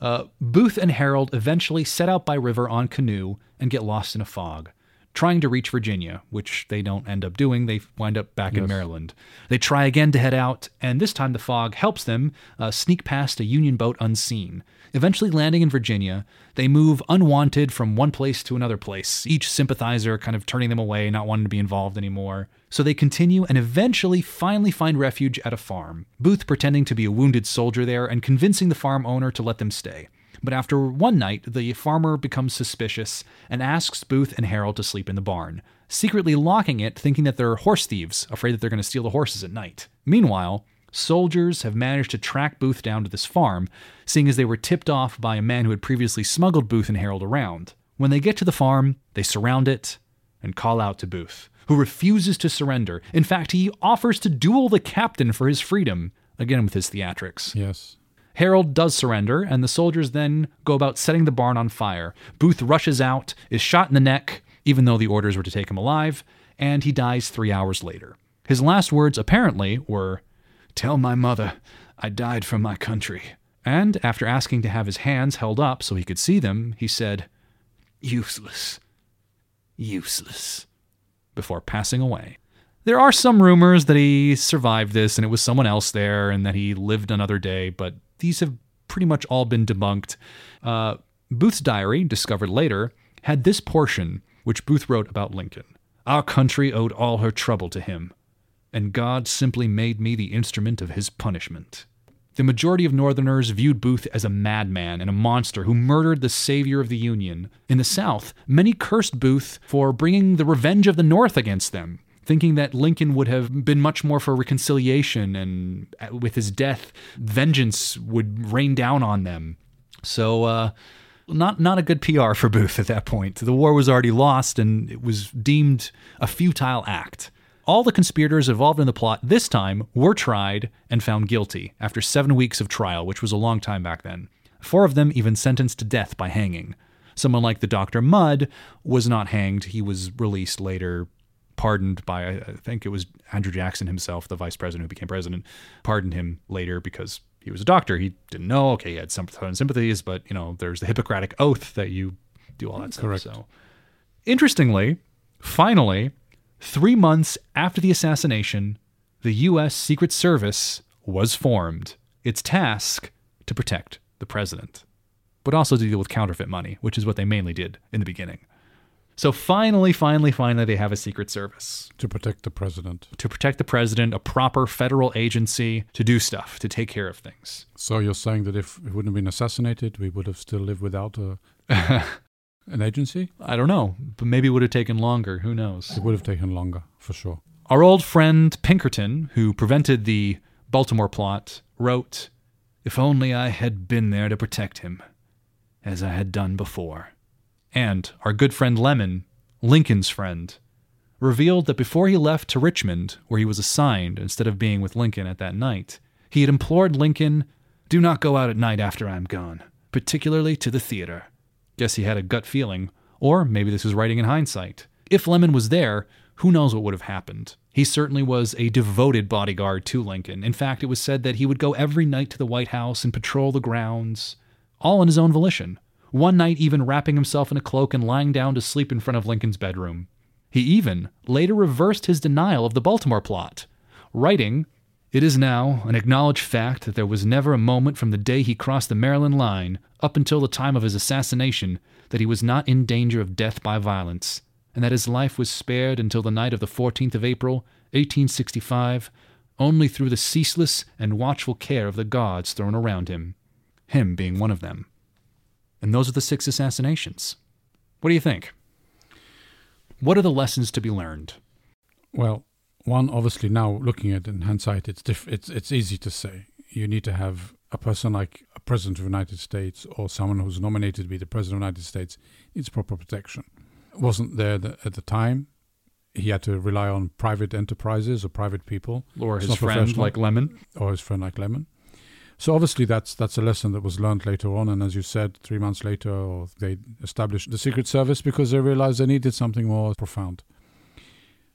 Uh, Booth and Herold eventually set out by river on canoe and get lost in a fog, trying to reach Virginia, which they don't end up doing. They wind up back in Maryland. They try again to head out, and this time the fog helps them uh, sneak past a Union boat unseen. Eventually landing in Virginia, they move unwanted from one place to another place, each sympathizer kind of turning them away, not wanting to be involved anymore. So they continue and eventually finally find refuge at a farm, Booth pretending to be a wounded soldier there and convincing the farm owner to let them stay. But after one night, the farmer becomes suspicious and asks Booth and Herold to sleep in the barn, secretly locking it, thinking that they're horse thieves, afraid that they're going to steal the horses at night. Meanwhile, soldiers have managed to track Booth down to this farm, seeing as they were tipped off by a man who had previously smuggled Booth and Herold around. When they get to the farm, they surround it and call out to Booth, who refuses to surrender. In fact, he offers to duel the captain for his freedom, again with his theatrics. Yes. Herold does surrender, and the soldiers then go about setting the barn on fire. Booth rushes out, is shot in the neck, even though the orders were to take him alive, and he dies three hours later. His last words, apparently, were, Tell my mother I died for my country. And after asking to have his hands held up so he could see them, he said, Useless. Useless. Before passing away. There are some rumors that he survived this and it was someone else there and that he lived another day, but these have pretty much all been debunked. Uh, Booth's diary, discovered later, had this portion which Booth wrote about Lincoln Our country owed all her trouble to him, and God simply made me the instrument of his punishment. The majority of Northerners viewed Booth as a madman and a monster who murdered the savior of the Union. In the South, many cursed Booth for bringing the revenge of the North against them, thinking that Lincoln would have been much more for reconciliation and uh, with his death, vengeance would rain down on them. So, uh, not not a good PR for Booth at that point. The war was already lost, and it was deemed a futile act. All the conspirators involved in the plot this time were tried and found guilty after seven weeks of trial, which was a long time back then. Four of them even sentenced to death by hanging. Someone like the Dr. Mudd was not hanged. He was released later, pardoned by, I think it was Andrew Jackson himself, the vice president who became president, pardoned him later because he was a doctor. He didn't know. Okay, he had some sympathies, but you know, there's the Hippocratic oath that you do all that stuff. So, interestingly, finally, three months after the assassination, the U.S. Secret Service was formed. Its task to protect the president, but also to deal with counterfeit money, which is what they mainly did in the beginning. So finally, finally, finally, they have a Secret Service To protect the president. to protect the president, a proper federal agency to do stuff, to take care of things. So you're saying that if he wouldn't have been assassinated, we would have still lived without a, an agency? I don't know, but maybe it would have taken longer. Who knows? It would have taken longer, for sure. Our old friend Pinkerton, who prevented the Baltimore plot, wrote, If only I had been there to protect him, as I had done before. And our good friend Lamon, Lincoln's friend, revealed that before he left to Richmond, where he was assigned instead of being with Lincoln at that night, he had implored Lincoln, Do not go out at night after I am gone, particularly to the theater. Guess he had a gut feeling, or maybe this was writing in hindsight. If Lamon was there, who knows what would have happened? He certainly was a devoted bodyguard to Lincoln. In fact, it was said that he would go every night to the White House and patrol the grounds, all on his own volition. One night, even wrapping himself in a cloak and lying down to sleep in front of Lincoln's bedroom. He even later reversed his denial of the Baltimore plot, writing, It is now an acknowledged fact that there was never a moment from the day he crossed the Maryland line up until the time of his assassination that he was not in danger of death by violence, and that his life was spared until the night of the 14th of April, 1865, only through the ceaseless and watchful care of the gods thrown around him, him being one of them. And those are the six assassinations. What do you think? What are the lessons to be learned? Well, one obviously now looking at it in hindsight, it's diff- it's it's easy to say. You need to have a person like a president of the United States or someone who's nominated to be the president of the United States needs proper protection. wasn't there the, at the time. He had to rely on private enterprises or private people, Or his friend like Lamon? or his friend like Lamon. So obviously that's that's a lesson that was learned later on, and as you said, three months later, they established the Secret Service because they realized they needed something more profound.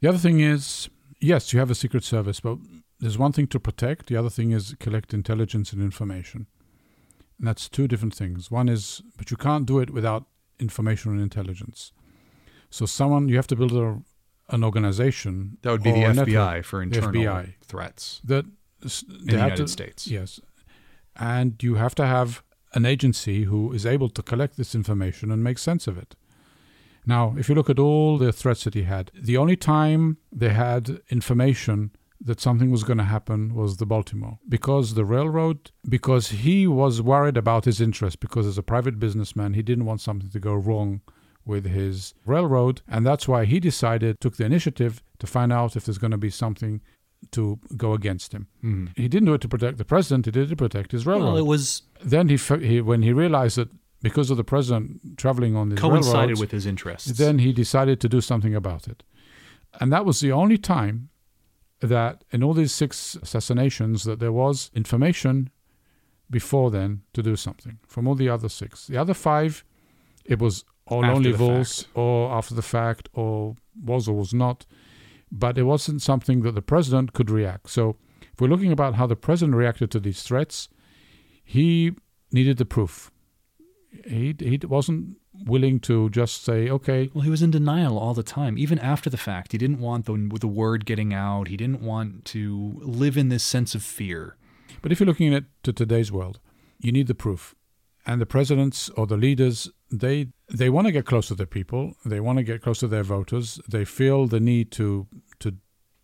The other thing is, yes, you have a Secret Service, but there's one thing to protect. The other thing is collect intelligence and information, and that's two different things. One is, but you can't do it without information and intelligence. So someone you have to build a, an organization. That would be the FBI network for internal FBI. threats that in the United States. Yes. And you have to have an agency who is able to collect this information and make sense of it. Now, if you look at all the threats that he had, the only time they had information that something was going to happen was the Baltimore. Because the railroad, because he was worried about his interest, because as a private businessman, he didn't want something to go wrong with his railroad. And that's why he decided, took the initiative to find out if there's going to be something to go against him. Mhm. He didn't do it to protect the president. He did it to protect his railroad. Well, it was then he, he, when he realized that because of the president traveling on these coincided with his interests. then he decided to do something about it. And that was the only time that in all these six assassinations that there was information before then to do something from all the other six. The other five, it was all After vols or after the fact or was or was not. But it wasn't something that the president could react. So if we're looking about how the president reacted to these threats, he needed the proof. He, he wasn't willing to just say, okay, Well, he was in denial all the time, even after the fact. He didn't want the the word getting out. He didn't want to live in this sense of fear. But if you're looking at to today's world, you need the proof. And the presidents or the leaders, they they want to get close to their people. They want to get close to their voters. They feel the need to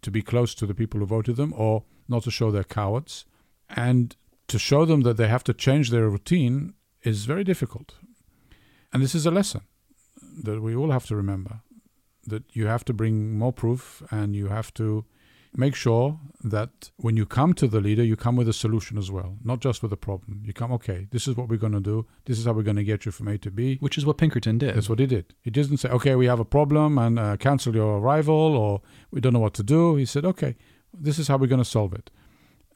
to be close to the people who voted them, or not to show they're cowards, and to show them that they have to change their routine is very difficult. And this is a lesson that we all have to remember that you have to bring more proof and you have to make sure that when you come to the leader, you come with a solution as well, not just with a problem. You come, okay, this is what we're going to do. This is how we're going to get you from A to B. Which is what Pinkerton did. That's what he did. He didn't say, okay, we have a problem and uh, cancel your arrival or we don't know what to do. He said, okay, this is how we're going to solve it.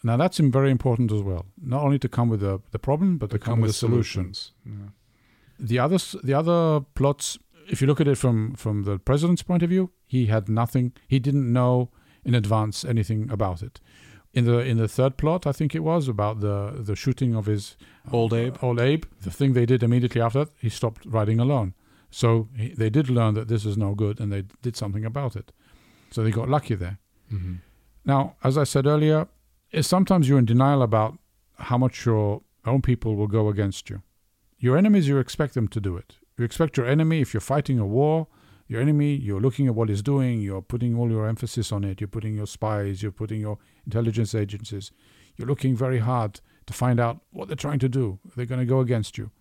Now, that's very important as well. Not only to come with the, the problem, but to come, with a solution. Yeah. The other, the other plots, if you look at it from, from the president's point of view, he had nothing, he didn't know in advance anything about it. In the in the third plot, I think it was about the the shooting of his Old Abe. Old Abe. The thing they did immediately after that, he stopped riding alone. So he, they did learn that this is no good, and they did something about it. So they got lucky there. Mhm. Now, as I said earlier, sometimes you're in denial about how much your own people will go against you. Your enemies, you expect them to do it. You expect your enemy, if you're fighting a war, your enemy, you're looking at what he's doing, you're putting all your emphasis on it, you're putting your spies, you're putting your intelligence agencies, you're looking very hard to find out what they're trying to do. They're going to go against you.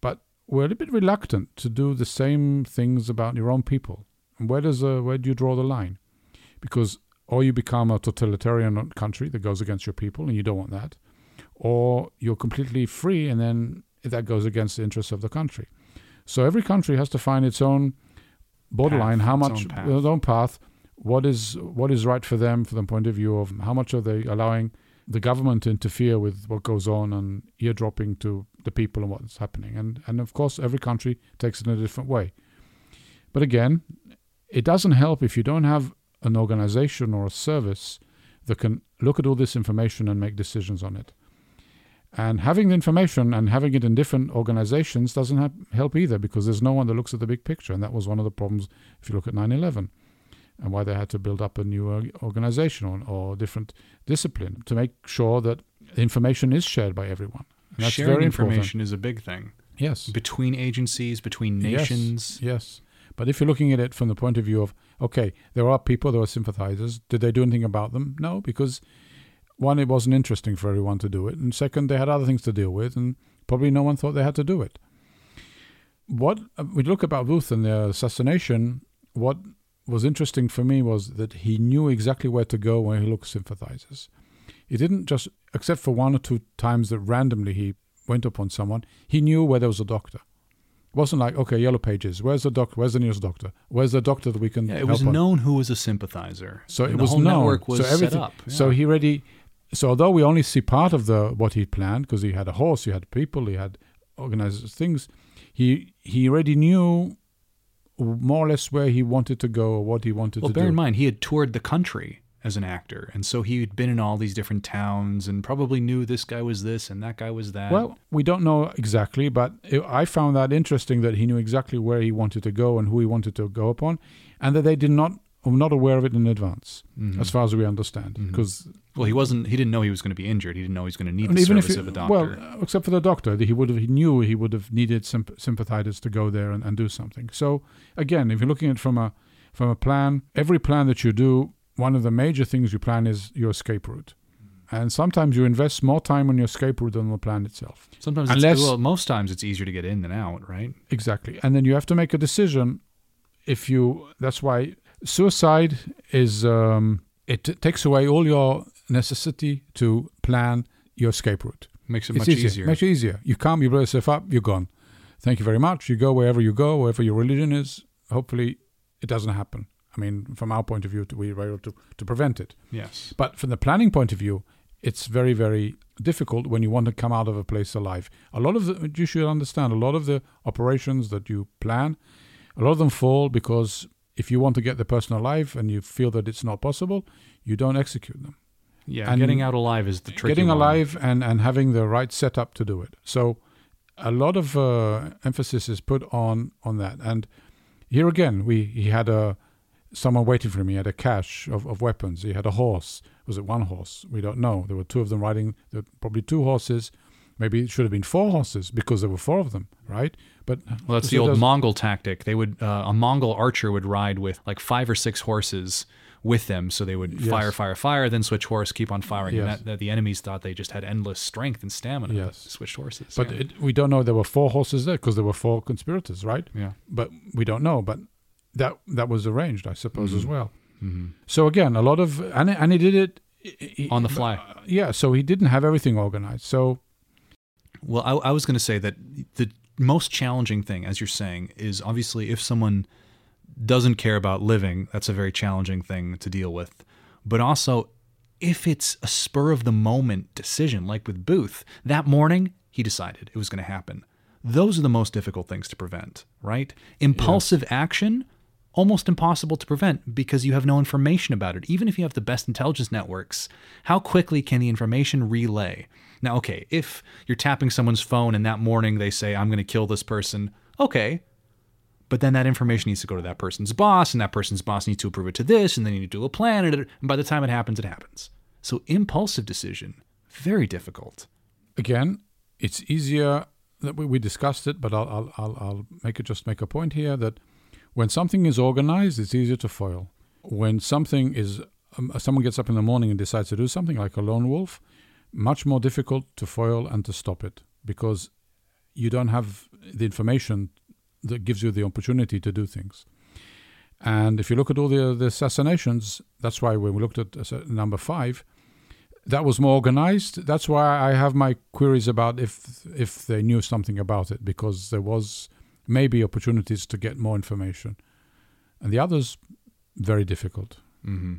But we're a little bit reluctant to do the same things about your own people. And where does uh, where do you draw the line? because or you become a totalitarian country that goes against your people, and you don't want that, or you're completely free, and then that goes against the interests of the country. So every country has to find its own borderline, Path, how much own its own path, what is what is right for them from the point of view of how much are they allowing the government to interfere with what goes on and eardropping to the people and what's happening. And and of course every country takes it in a different way. But again, it doesn't help if you don't have an organization or a service that can look at all this information and make decisions on it. And having the information and having it in different organizations doesn't help either because there's no one that looks at the big picture. And that was one of the problems if you look at 9 11 and why they had to build up a new organization or, or different discipline to make sure that information is shared by everyone. And that's Sharing very information important. is a big thing Yes. between agencies, between nations. Yes, yes. But if you're looking at it from the point of view of, okay, there are people, there are sympathizers. Did they do anything about them? No, because one, it wasn't interesting for everyone to do it. And second, they had other things to deal with. And probably no one thought they had to do it. What uh, we look about Booth and the assassination, what was interesting for me was that he knew exactly where to go when he looked sympathizers. He didn't just, except for one or two times that randomly he went upon someone, he knew where there was a doctor. It wasn't like, okay, yellow pages. Where's the doctor? Where's the nearest doctor? Where's the doctor that we can Yeah, it was on? known who was a sympathizer. So and it was known. network was so everything, set up. So he already. So although we only see part of the what he planned, because he had a horse, he had people, he had organized things, he he already knew more or less where he wanted to go or what he wanted Well, to do. Well, bear in mind, he had toured the country as an actor, and so he'd been in all these different towns and probably knew this guy was this and that guy was that. Well, we don't know exactly, but it, I found that interesting that he knew exactly where he wanted to go and who he wanted to go upon, and that they did not were not aware of it in advance, Mhm. as far as we understand. Because well, he wasn't. He didn't know he was going to be injured. He didn't know he was going to need And the service he- of a doctor. Well, uh, except for the doctor, he would have. He knew he would have needed symp- sympathizers to go there and, and do something. So again, if you're looking at it from a from a plan, every plan that you do, one of the major things you plan is your escape route, and sometimes you invest more time on your escape route than on the plan itself. Sometimes, unless- it's, well, most times it's easier to get in than out, right? Exactly, and then you have to make a decision. If you, that's why suicide is. Um, it t- takes away all your necessity to plan your escape route. Makes it It's much easier. Much easier. You come, you blow yourself up, you're gone. Thank you very much. You go wherever you go, wherever your religion is. Hopefully, it doesn't happen. I mean, from our point of view, we were able to, to prevent it. yes. But from the planning point of view, it's very, very difficult when you want to come out of a place alive. A lot of the, you should understand, a lot of the operations that you plan, a lot of them fall because if you want to get the person alive and you feel that it's not possible, you don't execute them Yeah, And getting out alive is the tricky getting one. alive and, and having the right setup to do it. So a lot of uh, emphasis is put on on that. And here again, we he had a someone waiting for him. He had a cache of, of weapons. He had a horse. Was it one horse? We don't know. There were two of them riding. Probably two horses. Maybe it should have been four horses because there were four of them, right? But Well, that's the old Mongol tactic. They would uh, a Mongol archer would ride with like five or six horses with them, so they would Yes. fire, fire, fire, then switch horse, keep on firing. And that, that the enemies thought they just had endless strength and stamina. Yes. switched horses. But yeah. it, we don't know there were four horses there because there were four conspirators, right? yeah. but we don't know. But that that was arranged, I suppose, as Mhm. well. hmm So again, a lot of and and he did it he- On the fly. Yeah, so he didn't have everything organized. So Well, I, I was going to say that the most challenging thing, as you're saying, is obviously if someone doesn't care about living, that's a very challenging thing to deal with. But also, if it's a spur of the moment decision, like with Booth, that morning he decided it was going to happen. Those are the most difficult things to prevent, right? Impulsive action, almost impossible to prevent because you have no information about it. Even if you have the best intelligence networks, how quickly can the information relay? Now, okay, if you're tapping someone's phone and that morning they say, I'm going to kill this person, okay. But then that information needs to go to that person's boss, and that person's boss needs to approve it to this, and then you need to do a plan, and, it, and by the time it happens, it happens. So, impulsive decision, very difficult. again, it's easier that we, we discussed it, but I'll, I'll I'll make it just make a point here that when something is organized, it's easier to foil. When something is um, someone gets up in the morning and decides to do something like a lone wolf, much more difficult to foil and to stop it because you don't have the information that gives you the opportunity to do things. And if you look at all the, the assassinations, that's why when we looked at number five, that was more organized. That's why I have my queries about if if they knew something about it, because there was maybe opportunities to get more information, and the others very difficult. Mm-hmm.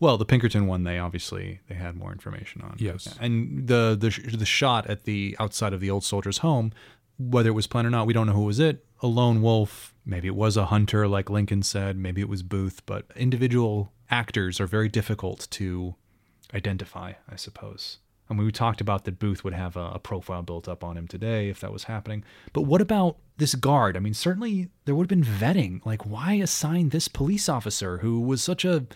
Well, the Pinkerton one, they obviously they had more information on. Yes, and the the the shot at the outside of the old soldier's home, whether it was planned or not, we don't know who was it. A lone wolf, maybe it was a hunter, like Lincoln said, maybe it was Booth, but individual actors are very difficult to identify, I suppose. I mean, we talked about that Booth would have a, a, profile built up on him today if that was happening. But what about this guard? I mean, certainly there would have been vetting. Like, why assign this police officer who was such a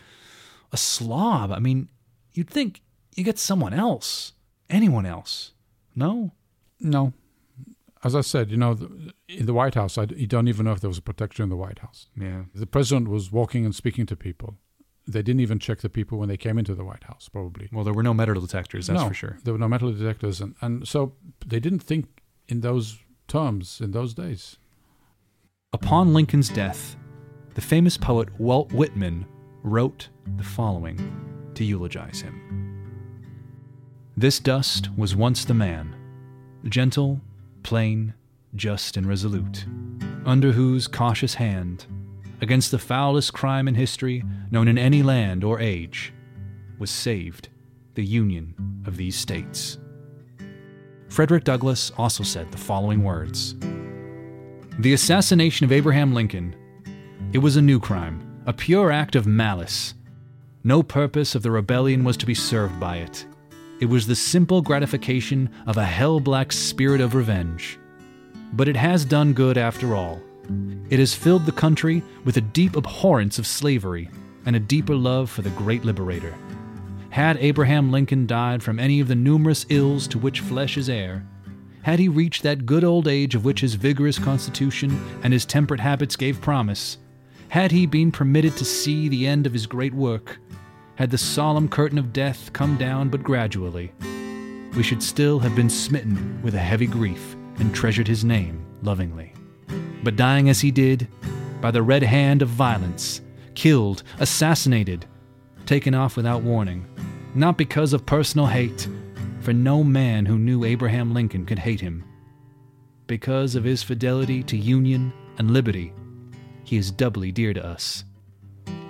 a slob? I mean, you'd think you get someone else, anyone else. No, no. As I said, you know, in the White House, I, you don't even know if there was a protector in the White House. Yeah, the president was walking and speaking to people they didn't even check the people when they came into the White House, probably. Well, there were no metal detectors, that's no, for sure. There were no metal detectors. And, and so they didn't think in those terms in those days. Upon Lincoln's death, the famous poet Walt Whitman wrote the following to eulogize him This dust was once the man, gentle, plain, just, and resolute, under whose cautious hand against the foulest crime in history known in any land or age, was saved the union of these states. Frederick Douglass also said the following words The assassination of Abraham Lincoln, it was a new crime, a pure act of malice. No purpose of the rebellion was to be served by it. It was the simple gratification of a hell black spirit of revenge. But it has done good after all it has filled the country with a deep abhorrence of slavery and a deeper love for the great liberator. Had Abraham Lincoln died from any of the numerous ills to which flesh is heir, had he reached that good old age of which his vigorous constitution and his temperate habits gave promise, had he been permitted to see the end of his great work, had the solemn curtain of death come down but gradually, we should still have been smitten with a heavy grief and treasured his name lovingly but dying as he did, by the red hand of violence, killed, assassinated, taken off without warning, not because of personal hate, for no man who knew Abraham Lincoln could hate him. Because of his fidelity to union and liberty, he is doubly dear to us,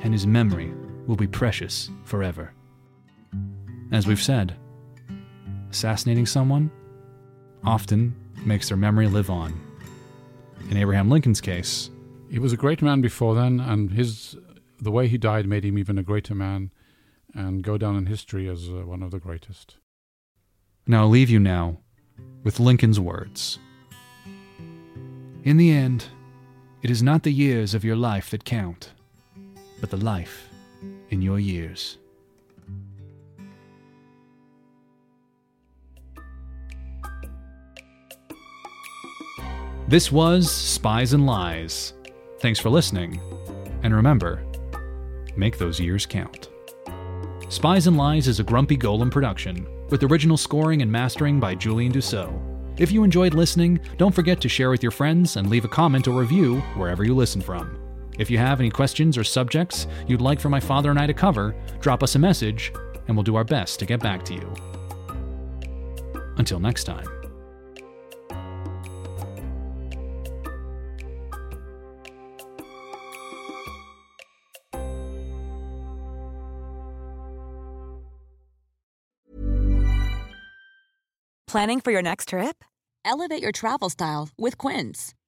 and his memory will be precious forever. As we've said, assassinating someone often makes their memory live on in Abraham Lincoln's case. He was a great man before then, and his the way he died made him even a greater man and go down in history as uh, one of the greatest. Now I'll leave you now with Lincoln's words. In the end, it is not the years of your life that count, but the life in your years. This was Spies and Lies. Thanks for listening. And remember, make those years count. Spies and Lies is a Grumpy Golem production, with original scoring and mastering by Julian Dussault. If you enjoyed listening, don't forget to share with your friends and leave a comment or review wherever you listen from. If you have any questions or subjects you'd like for my father and I to cover, drop us a message, and we'll do our best to get back to you. Until next time. Planning for your next trip? Elevate your travel style with Quince.